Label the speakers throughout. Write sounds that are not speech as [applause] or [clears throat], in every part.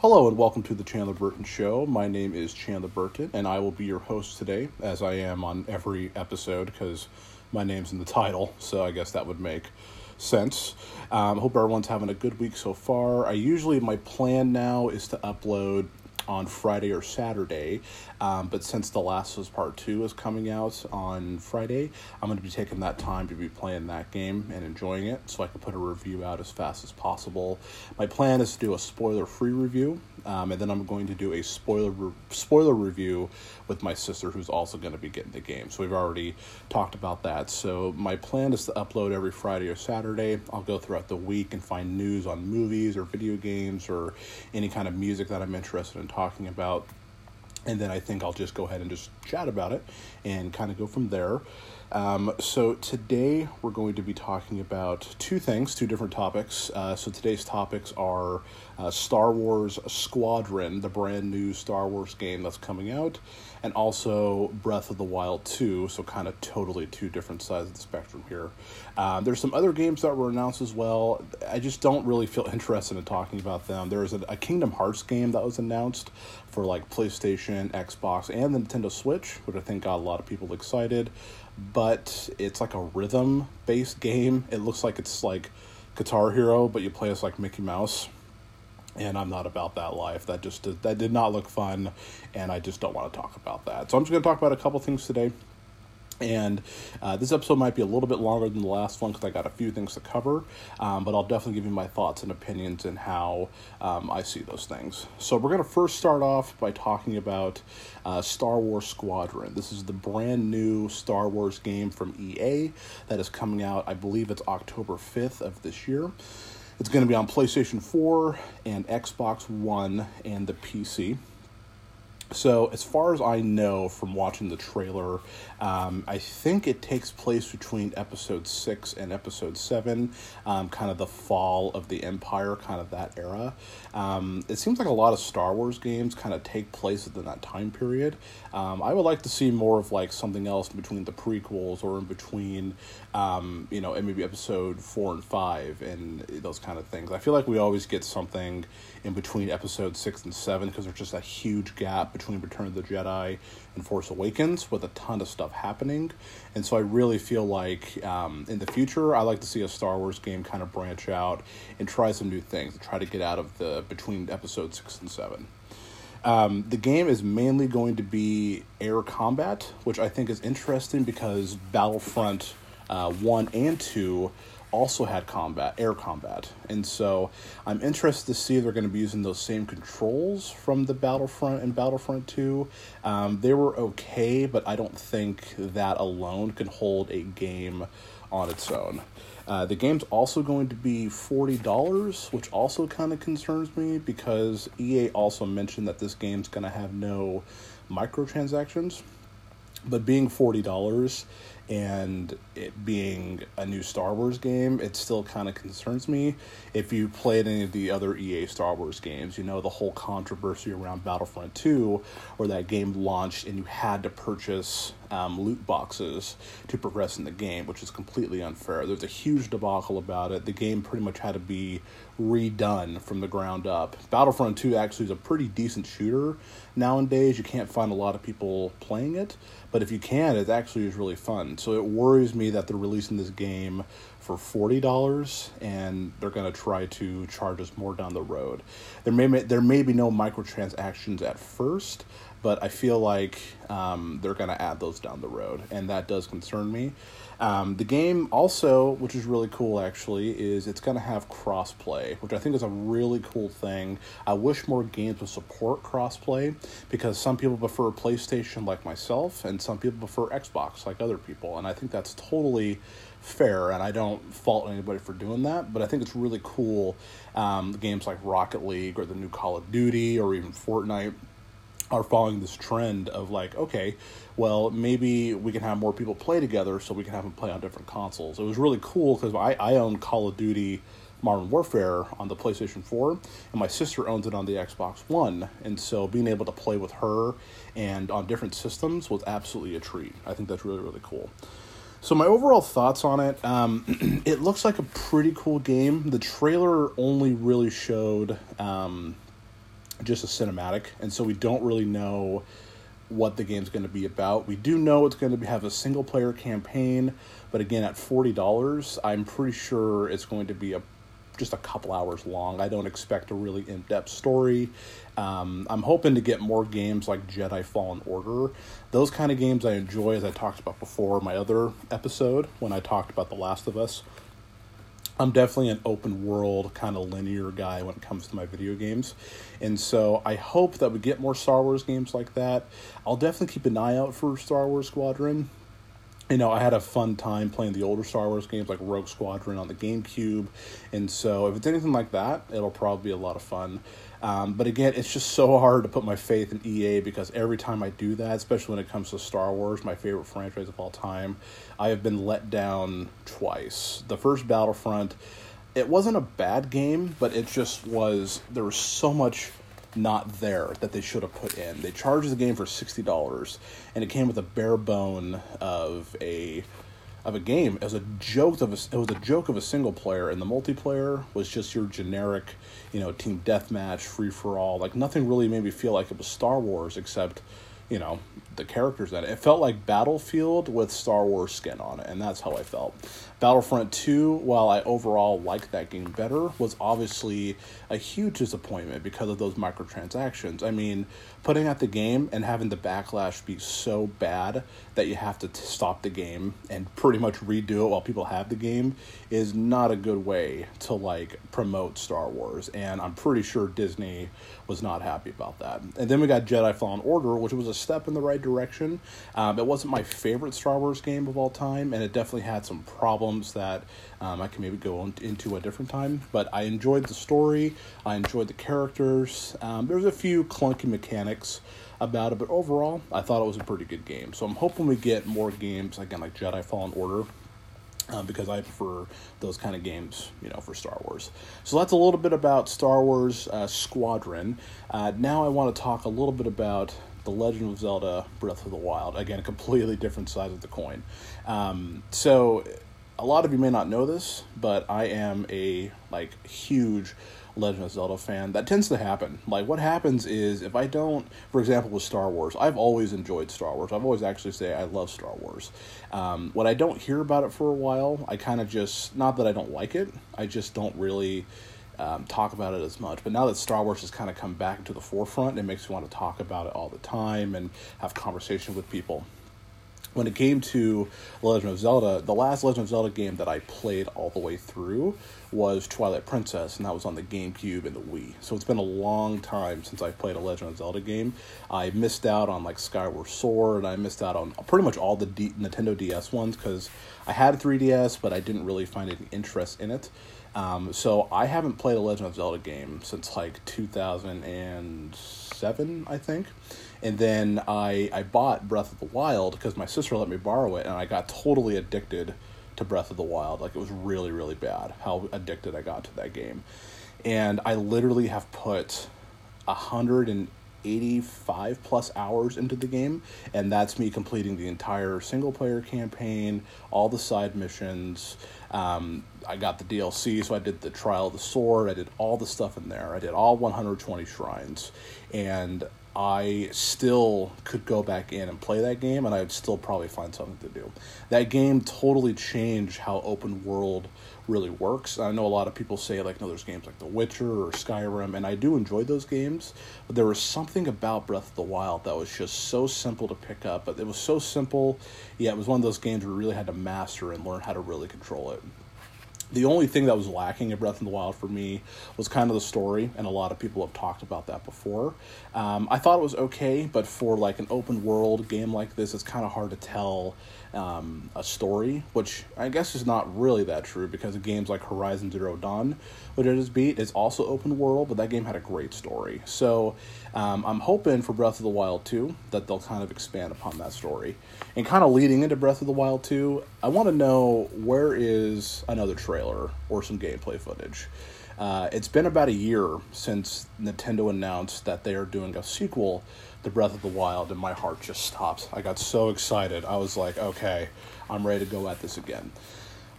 Speaker 1: Hello and welcome to the Chandler Burton Show. My name is Chandler Burton, and I will be your host today, as I am on every episode because my name's in the title, so I guess that would make sense. Um, hope everyone's having a good week so far. I usually, my plan now is to upload on Friday or Saturday. Um, but since The Last of Us Part 2 is coming out on Friday, I'm going to be taking that time to be playing that game and enjoying it so I can put a review out as fast as possible. My plan is to do a spoiler free review, um, and then I'm going to do a spoiler re- spoiler review with my sister who's also going to be getting the game. So we've already talked about that. So my plan is to upload every Friday or Saturday. I'll go throughout the week and find news on movies or video games or any kind of music that I'm interested in talking about and then I think I'll just go ahead and just chat about it and kind of go from there. Um, so today we're going to be talking about two things, two different topics. Uh, so today's topics are uh, Star Wars Squadron, the brand new Star Wars game that's coming out, and also Breath of the Wild 2, so kind of totally two different sides of the spectrum here. Um, there's some other games that were announced as well. I just don't really feel [laughs] interested in talking about them. There's a, a Kingdom Hearts game that was announced for like PlayStation, Xbox, and the Nintendo Switch, which I think got a lot of people excited but it's like a rhythm based game. It looks like it's like Guitar Hero, but you play as like Mickey Mouse. And I'm not about that life. That just did, that did not look fun, and I just don't want to talk about that. So I'm just going to talk about a couple things today. And uh, this episode might be a little bit longer than the last one because I got a few things to cover, um, but I'll definitely give you my thoughts and opinions and how um, I see those things. So, we're going to first start off by talking about uh, Star Wars Squadron. This is the brand new Star Wars game from EA that is coming out, I believe it's October 5th of this year. It's going to be on PlayStation 4 and Xbox One and the PC. So, as far as I know from watching the trailer, um, I think it takes place between episode six and episode seven, um, kind of the fall of the Empire, kind of that era. Um, it seems like a lot of Star Wars games kind of take place within that time period. Um, I would like to see more of like something else between the prequels or in between, um, you know, and maybe episode four and five and those kind of things. I feel like we always get something in between episode six and seven because there's just a huge gap between Return of the Jedi and Force Awakens with a ton of stuff happening. And so I really feel like um, in the future, I like to see a Star Wars game kind of branch out and try some new things and try to get out of the between episode six and seven. Um, the game is mainly going to be air combat, which I think is interesting because Battlefront uh, 1 and 2 also had combat, air combat. And so I'm interested to see if they're going to be using those same controls from the Battlefront and Battlefront 2. Um, they were okay, but I don't think that alone can hold a game on its own. Uh, the game's also going to be $40, which also kind of concerns me because EA also mentioned that this game's going to have no microtransactions. But being $40 and it being a new Star Wars game, it still kind of concerns me. If you played any of the other EA Star Wars games, you know the whole controversy around Battlefront 2, where that game launched and you had to purchase um, loot boxes to progress in the game, which is completely unfair. There's a huge debacle about it. The game pretty much had to be redone from the ground up. Battlefront 2 actually is a pretty decent shooter nowadays. You can't find a lot of people playing it, but if you can, it actually is really fun. So it worries me that they're releasing this game for forty dollars, and they're going to try to charge us more down the road. There may there may be no microtransactions at first, but I feel like um, they're going to add those down the road, and that does concern me. Um, the game also, which is really cool actually, is it's going to have crossplay, which I think is a really cool thing. I wish more games would support crossplay because some people prefer PlayStation like myself, and some people prefer Xbox like other people, and I think that's totally fair, and I don't fault anybody for doing that. But I think it's really cool. Um, games like Rocket League or the new Call of Duty or even Fortnite are following this trend of like, okay, well, maybe we can have more people play together so we can have them play on different consoles. It was really cool because I, I own Call of Duty Modern Warfare on the PlayStation 4, and my sister owns it on the Xbox One. And so being able to play with her and on different systems was absolutely a treat. I think that's really, really cool. So my overall thoughts on it, um, [clears throat] it looks like a pretty cool game. The trailer only really showed um, just a cinematic, and so we don't really know what the game's going to be about. We do know it's going to have a single player campaign, but again, at forty dollars, I'm pretty sure it's going to be a just a couple hours long. I don't expect a really in depth story. Um, I'm hoping to get more games like Jedi Fallen Order. Those kind of games I enjoy, as I talked about before, my other episode when I talked about The Last of Us. I'm definitely an open world kind of linear guy when it comes to my video games. And so I hope that we get more Star Wars games like that. I'll definitely keep an eye out for Star Wars Squadron you know, I had a fun time playing the older Star Wars games like Rogue Squadron on the GameCube, and so if it's anything like that, it'll probably be a lot of fun. Um, but again, it's just so hard to put my faith in EA because every time I do that, especially when it comes to Star Wars, my favorite franchise of all time, I have been let down twice. The first Battlefront, it wasn't a bad game, but it just was, there was so much not there that they should have put in. They charged the game for sixty dollars, and it came with a bare bone of a of a game. It was a joke of a, it was a joke of a single player, and the multiplayer was just your generic, you know, team deathmatch, free for all. Like nothing really made me feel like it was Star Wars except you know the characters in it. It felt like Battlefield with Star Wars skin on it, and that's how I felt. Battlefront 2, while I overall liked that game better, was obviously a huge disappointment because of those microtransactions. I mean, putting out the game and having the backlash be so bad that you have to t- stop the game and pretty much redo it while people have the game is not a good way to like promote Star Wars. And I'm pretty sure Disney was not happy about that. And then we got Jedi Fallen Order, which was a step in the right direction. Um, it wasn't my favorite Star Wars game of all time, and it definitely had some problems that um, I can maybe go on, into a different time. But I enjoyed the story. I enjoyed the characters. Um, there's a few clunky mechanics about it, but overall, I thought it was a pretty good game. So I'm hoping we get more games again like Jedi Fallen Order. Um, because I prefer those kind of games, you know, for Star Wars. So that's a little bit about Star Wars uh, Squadron. Uh, now I want to talk a little bit about the Legend of Zelda: Breath of the Wild. Again, a completely different side of the coin. Um, so a lot of you may not know this, but I am a like huge Legend of Zelda fan. That tends to happen. Like what happens is if I don't, for example, with Star Wars, I've always enjoyed Star Wars. I've always actually say I love Star Wars. Um, when I don't hear about it for a while, I kind of just not that I don't like it. I just don't really. Um, talk about it as much. But now that Star Wars has kind of come back to the forefront, it makes me want to talk about it all the time and have conversation with people when it came to Legend of Zelda, the last Legend of Zelda game that I played all the way through was Twilight Princess, and that was on the GameCube and the Wii. So it's been a long time since I've played a Legend of Zelda game. I missed out on like Skyward Sword. I missed out on pretty much all the D- Nintendo DS ones because I had a 3DS, but I didn't really find any interest in it. Um, so I haven't played a Legend of Zelda game since like 2007, I think and then I I bought Breath of the Wild because my sister let me borrow it, and I got totally addicted to Breath of the Wild. Like it was really really bad how addicted I got to that game, and I literally have put a hundred and 85 plus hours into the game and that's me completing the entire single player campaign all the side missions um, i got the dlc so i did the trial of the sword i did all the stuff in there i did all 120 shrines and I still could go back in and play that game, and I would still probably find something to do. That game totally changed how open world really works. I know a lot of people say like, no, there's games like The Witcher or Skyrim, and I do enjoy those games. But there was something about Breath of the Wild that was just so simple to pick up. But it was so simple, yeah, it was one of those games where you really had to master and learn how to really control it the only thing that was lacking in Breath of the Wild for me was kind of the story, and a lot of people have talked about that before. Um, I thought it was okay, but for like an open world game like this, it's kind of hard to tell um, a story, which I guess is not really that true because games like Horizon Zero Dawn, which I just beat, is also open world, but that game had a great story. So um, I'm hoping for Breath of the Wild 2 that they'll kind of expand upon that story. And kind of leading into Breath of the Wild 2, I want to know where is another trailer or some gameplay footage. Uh, it's been about a year since Nintendo announced that they are doing a sequel to Breath of the Wild, and my heart just stopped. I got so excited. I was like, okay, I'm ready to go at this again.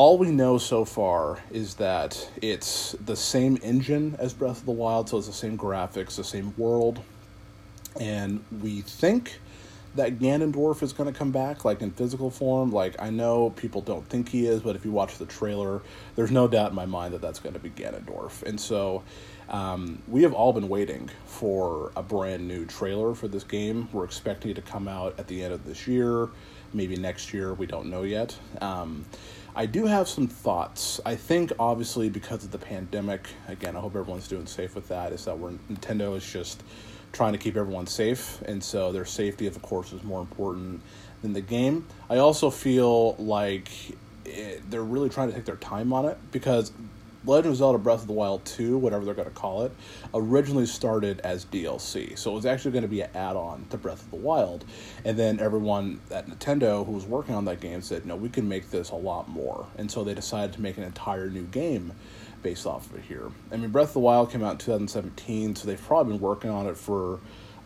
Speaker 1: All we know so far is that it's the same engine as Breath of the Wild, so it's the same graphics, the same world, and we think that Ganondorf is going to come back, like in physical form. Like I know people don't think he is, but if you watch the trailer, there's no doubt in my mind that that's going to be Ganondorf. And so um, we have all been waiting for a brand new trailer for this game. We're expecting it to come out at the end of this year, maybe next year. We don't know yet. Um, I do have some thoughts. I think obviously because of the pandemic, again, I hope everyone's doing safe with that. Is that we're Nintendo is just trying to keep everyone safe, and so their safety, of course, is more important than the game. I also feel like it, they're really trying to take their time on it because Legend of Zelda Breath of the Wild 2, whatever they're going to call it, originally started as DLC. So it was actually going to be an add on to Breath of the Wild. And then everyone at Nintendo who was working on that game said, no, we can make this a lot more. And so they decided to make an entire new game based off of it here. I mean, Breath of the Wild came out in 2017, so they've probably been working on it for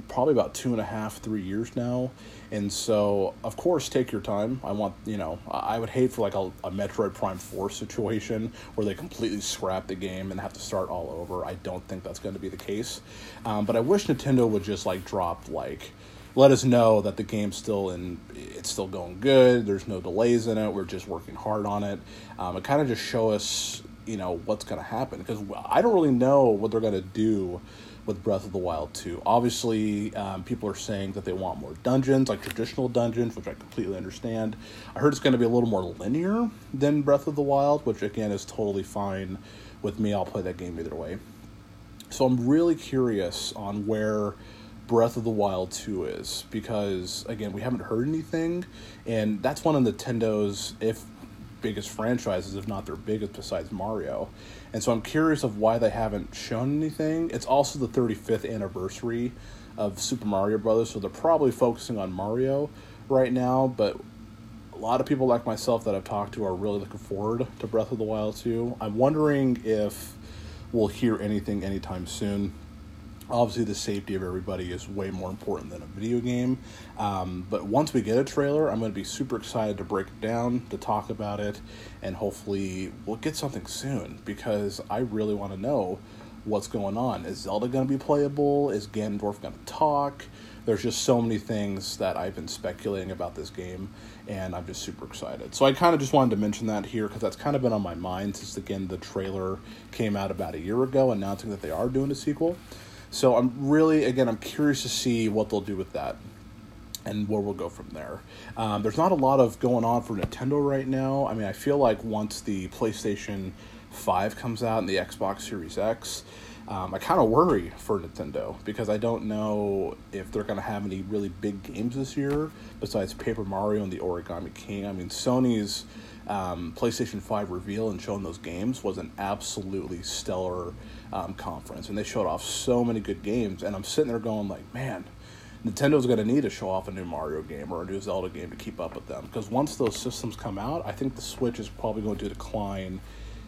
Speaker 1: probably about two and a half, three years now. And so, of course, take your time. I want, you know, I would hate for like a, a Metroid Prime 4 situation where they completely scrap the game and have to start all over. I don't think that's going to be the case. Um, but I wish Nintendo would just like drop, like, let us know that the game's still in, it's still going good. There's no delays in it. We're just working hard on it. Um, it kind of just show us, you know, what's going to happen because I don't really know what they're going to do with Breath of the Wild 2. Obviously, um, people are saying that they want more dungeons, like traditional dungeons, which I completely understand. I heard it's going to be a little more linear than Breath of the Wild, which again is totally fine with me. I'll play that game either way. So I'm really curious on where Breath of the Wild 2 is because again, we haven't heard anything and that's one of Nintendo's if biggest franchises, if not their biggest besides Mario. And so I'm curious of why they haven't shown anything. It's also the 35th anniversary of Super Mario Brothers, so they're probably focusing on Mario right now, but a lot of people like myself that I've talked to are really looking forward to Breath of the Wild 2. I'm wondering if we'll hear anything anytime soon obviously the safety of everybody is way more important than a video game. Um, but once we get a trailer i'm going to be super excited to break it down to talk about it and hopefully we'll get something soon because i really want to know what's going on. Is zelda going to be playable? Is ganondorf going to talk? There's just so many things that i've been speculating about this game and i'm just super excited. So i kind of just wanted to mention that here because that's kind of been on my mind since again the trailer came out about a year ago announcing that they are doing a sequel so I'm really, again, I'm curious to see what they'll do with that and where we'll go from there. Um, there's not a lot of going on for Nintendo right now. I mean, I feel like once the PlayStation 5 comes out and the Xbox Series X, um, I kind of worry for Nintendo because I don't know if they're going to have any really big games this year besides Paper Mario and the Origami King. I mean, Sony's um, PlayStation 5 reveal and showing those games was an absolutely stellar um, conference, and they showed off so many good games. And I'm sitting there going like, man, Nintendo's going to need to show off a new Mario game or a new Zelda game to keep up with them. Because once those systems come out, I think the Switch is probably going to decline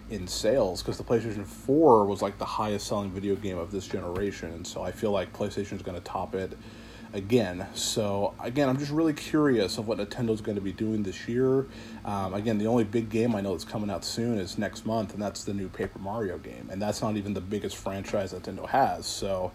Speaker 1: in sales because the PlayStation 4 was like the highest selling video game of this generation. And so I feel like PlayStation is going to top it again. So again, I'm just really curious of what Nintendo's going to be doing this year. Um, again, the only big game I know that's coming out soon is next month, and that's the new Paper Mario game, and that's not even the biggest franchise Nintendo has. So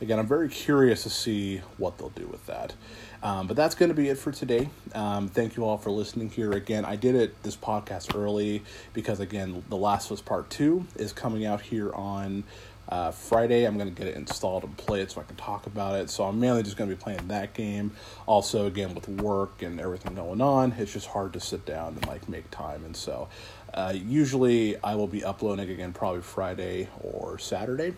Speaker 1: again, I'm very curious to see what they'll do with that. Um, but that's going to be it for today. Um, thank you all for listening here. Again, I did it this podcast early because again, The Last of Us Part Two is coming out here on uh, Friday, I'm going to get it installed and play it so I can talk about it. So I'm mainly just going to be playing that game. Also, again, with work and everything going on, it's just hard to sit down and like make time. And so, uh, usually I will be uploading again probably Friday or Saturday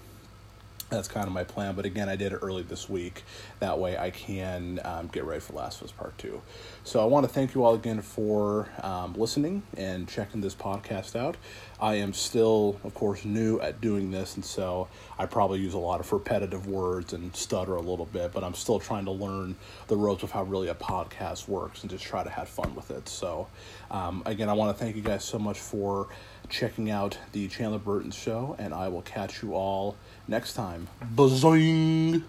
Speaker 1: that's kind of my plan. But again, I did it early this week. That way I can um, get ready for Last of Us Part 2. So I want to thank you all again for um, listening and checking this podcast out. I am still, of course, new at doing this, and so I probably use a lot of repetitive words and stutter a little bit, but I'm still trying to learn the ropes of how really a podcast works and just try to have fun with it. So, um, again, I want to thank you guys so much for checking out the Chandler Burton show, and I will catch you all next time. Bazoing!